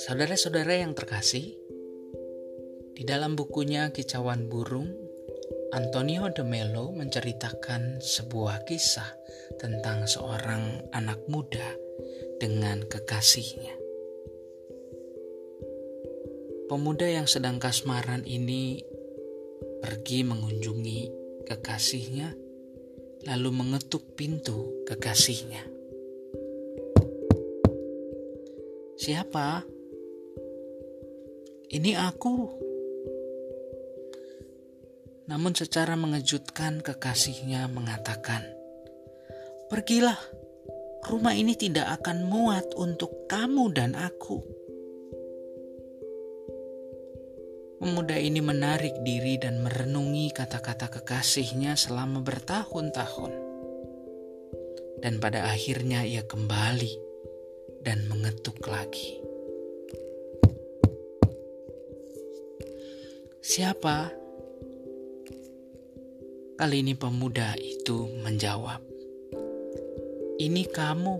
Saudara-saudara yang terkasih, di dalam bukunya Kicauan Burung, Antonio de Melo menceritakan sebuah kisah tentang seorang anak muda dengan kekasihnya. Pemuda yang sedang kasmaran ini pergi mengunjungi kekasihnya, lalu mengetuk pintu kekasihnya. Siapa? Ini aku. Namun secara mengejutkan kekasihnya mengatakan, Pergilah, rumah ini tidak akan muat untuk kamu dan aku. Pemuda ini menarik diri dan merenungi kata-kata kekasihnya selama bertahun-tahun. Dan pada akhirnya ia kembali dan mengetuk lagi. Siapa? Kali ini pemuda itu menjawab, "Ini kamu."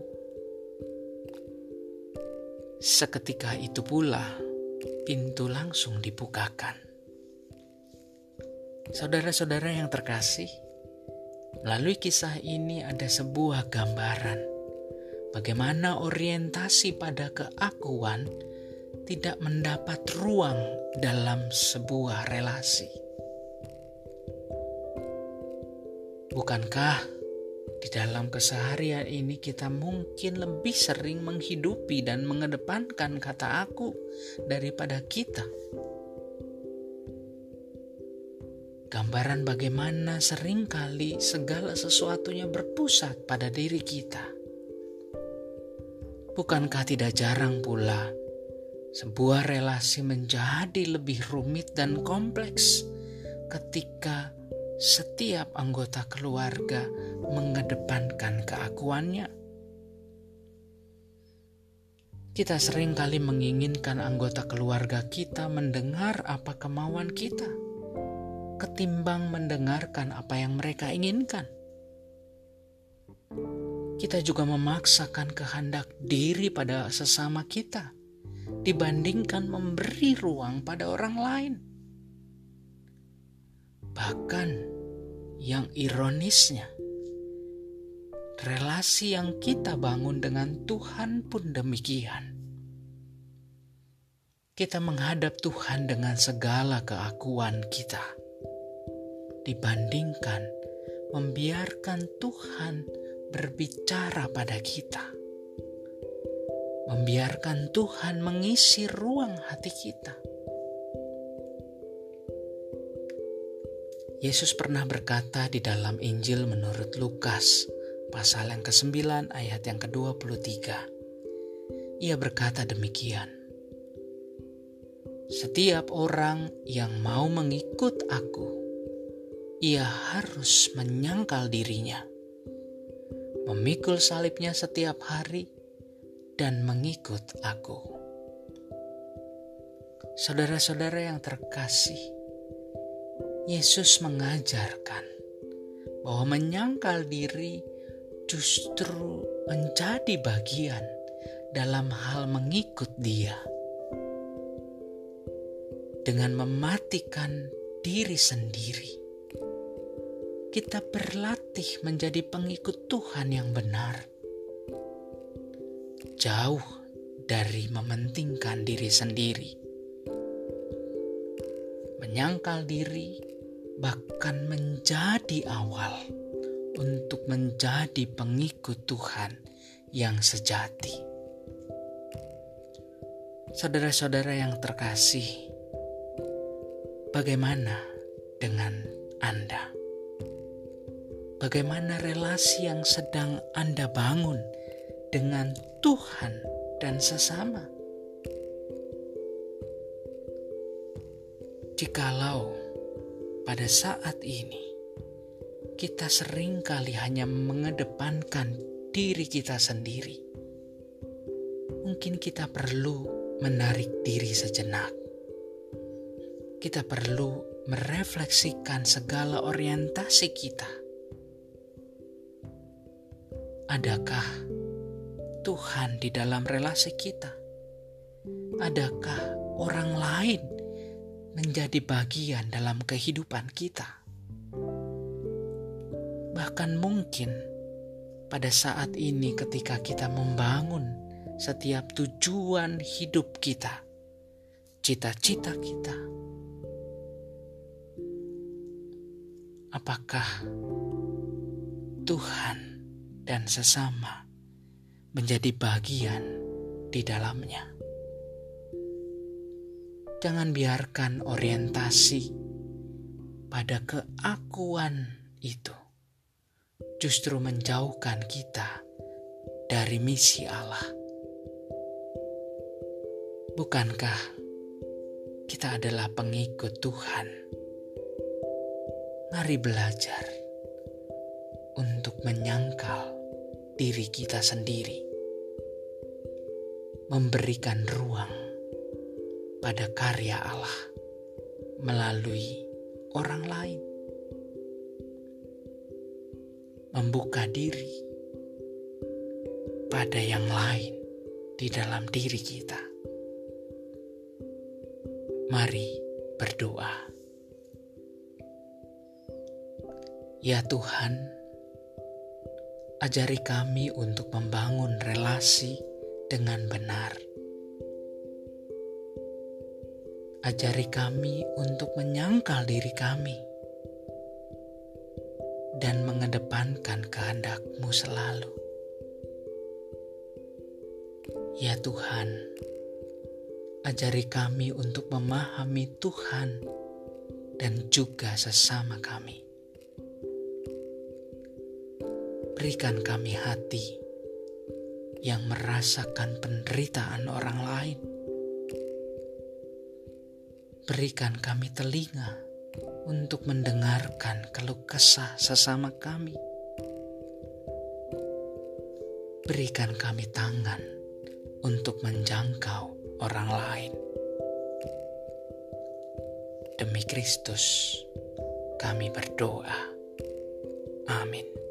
Seketika itu pula, pintu langsung dibukakan. Saudara-saudara yang terkasih, melalui kisah ini ada sebuah gambaran bagaimana orientasi pada keakuan tidak mendapat ruang dalam sebuah relasi. Bukankah di dalam keseharian ini kita mungkin lebih sering menghidupi dan mengedepankan kata aku daripada kita. Gambaran bagaimana sering kali segala sesuatunya berpusat pada diri kita. Bukankah tidak jarang pula sebuah relasi menjadi lebih rumit dan kompleks ketika setiap anggota keluarga mengedepankan keakuannya. Kita sering kali menginginkan anggota keluarga kita mendengar apa kemauan kita, ketimbang mendengarkan apa yang mereka inginkan. Kita juga memaksakan kehendak diri pada sesama kita dibandingkan memberi ruang pada orang lain. Bahkan yang ironisnya, relasi yang kita bangun dengan Tuhan pun demikian. Kita menghadap Tuhan dengan segala keakuan kita, dibandingkan membiarkan Tuhan berbicara pada kita, membiarkan Tuhan mengisi ruang hati kita Yesus pernah berkata di dalam Injil menurut Lukas, pasal yang ke-9 ayat yang ke-23. Ia berkata demikian. Setiap orang yang mau mengikut aku, ia harus menyangkal dirinya, memikul salibnya setiap hari, dan mengikut aku. Saudara-saudara yang terkasih, Yesus mengajarkan bahwa menyangkal diri justru menjadi bagian dalam hal mengikut Dia. Dengan mematikan diri sendiri, kita berlatih menjadi pengikut Tuhan yang benar, jauh dari mementingkan diri sendiri, menyangkal diri bahkan menjadi awal untuk menjadi pengikut Tuhan yang sejati. Saudara-saudara yang terkasih, bagaimana dengan Anda? Bagaimana relasi yang sedang Anda bangun dengan Tuhan dan sesama? Jikalau pada saat ini kita sering kali hanya mengedepankan diri kita sendiri. Mungkin kita perlu menarik diri sejenak. Kita perlu merefleksikan segala orientasi kita. Adakah Tuhan di dalam relasi kita? Adakah orang lain menjadi bagian dalam kehidupan kita? Bahkan mungkin pada saat ini, ketika kita membangun setiap tujuan hidup kita, cita-cita kita, apakah Tuhan dan sesama menjadi bagian di dalamnya. Jangan biarkan orientasi pada keakuan itu justru menjauhkan kita dari misi Allah. Bukankah kita adalah pengikut Tuhan? Mari belajar untuk menyangkal diri kita sendiri, memberikan ruang pada karya Allah melalui orang lain, membuka diri pada yang lain di dalam diri kita. Mari berdoa. Ya Tuhan, Ajari kami untuk membangun relasi dengan benar. Ajari kami untuk menyangkal diri kami dan mengedepankan kehendak-Mu selalu. Ya Tuhan, ajari kami untuk memahami Tuhan dan juga sesama kami. berikan kami hati yang merasakan penderitaan orang lain. Berikan kami telinga untuk mendengarkan keluh kesah sesama kami. Berikan kami tangan untuk menjangkau orang lain. Demi Kristus, kami berdoa. Amin.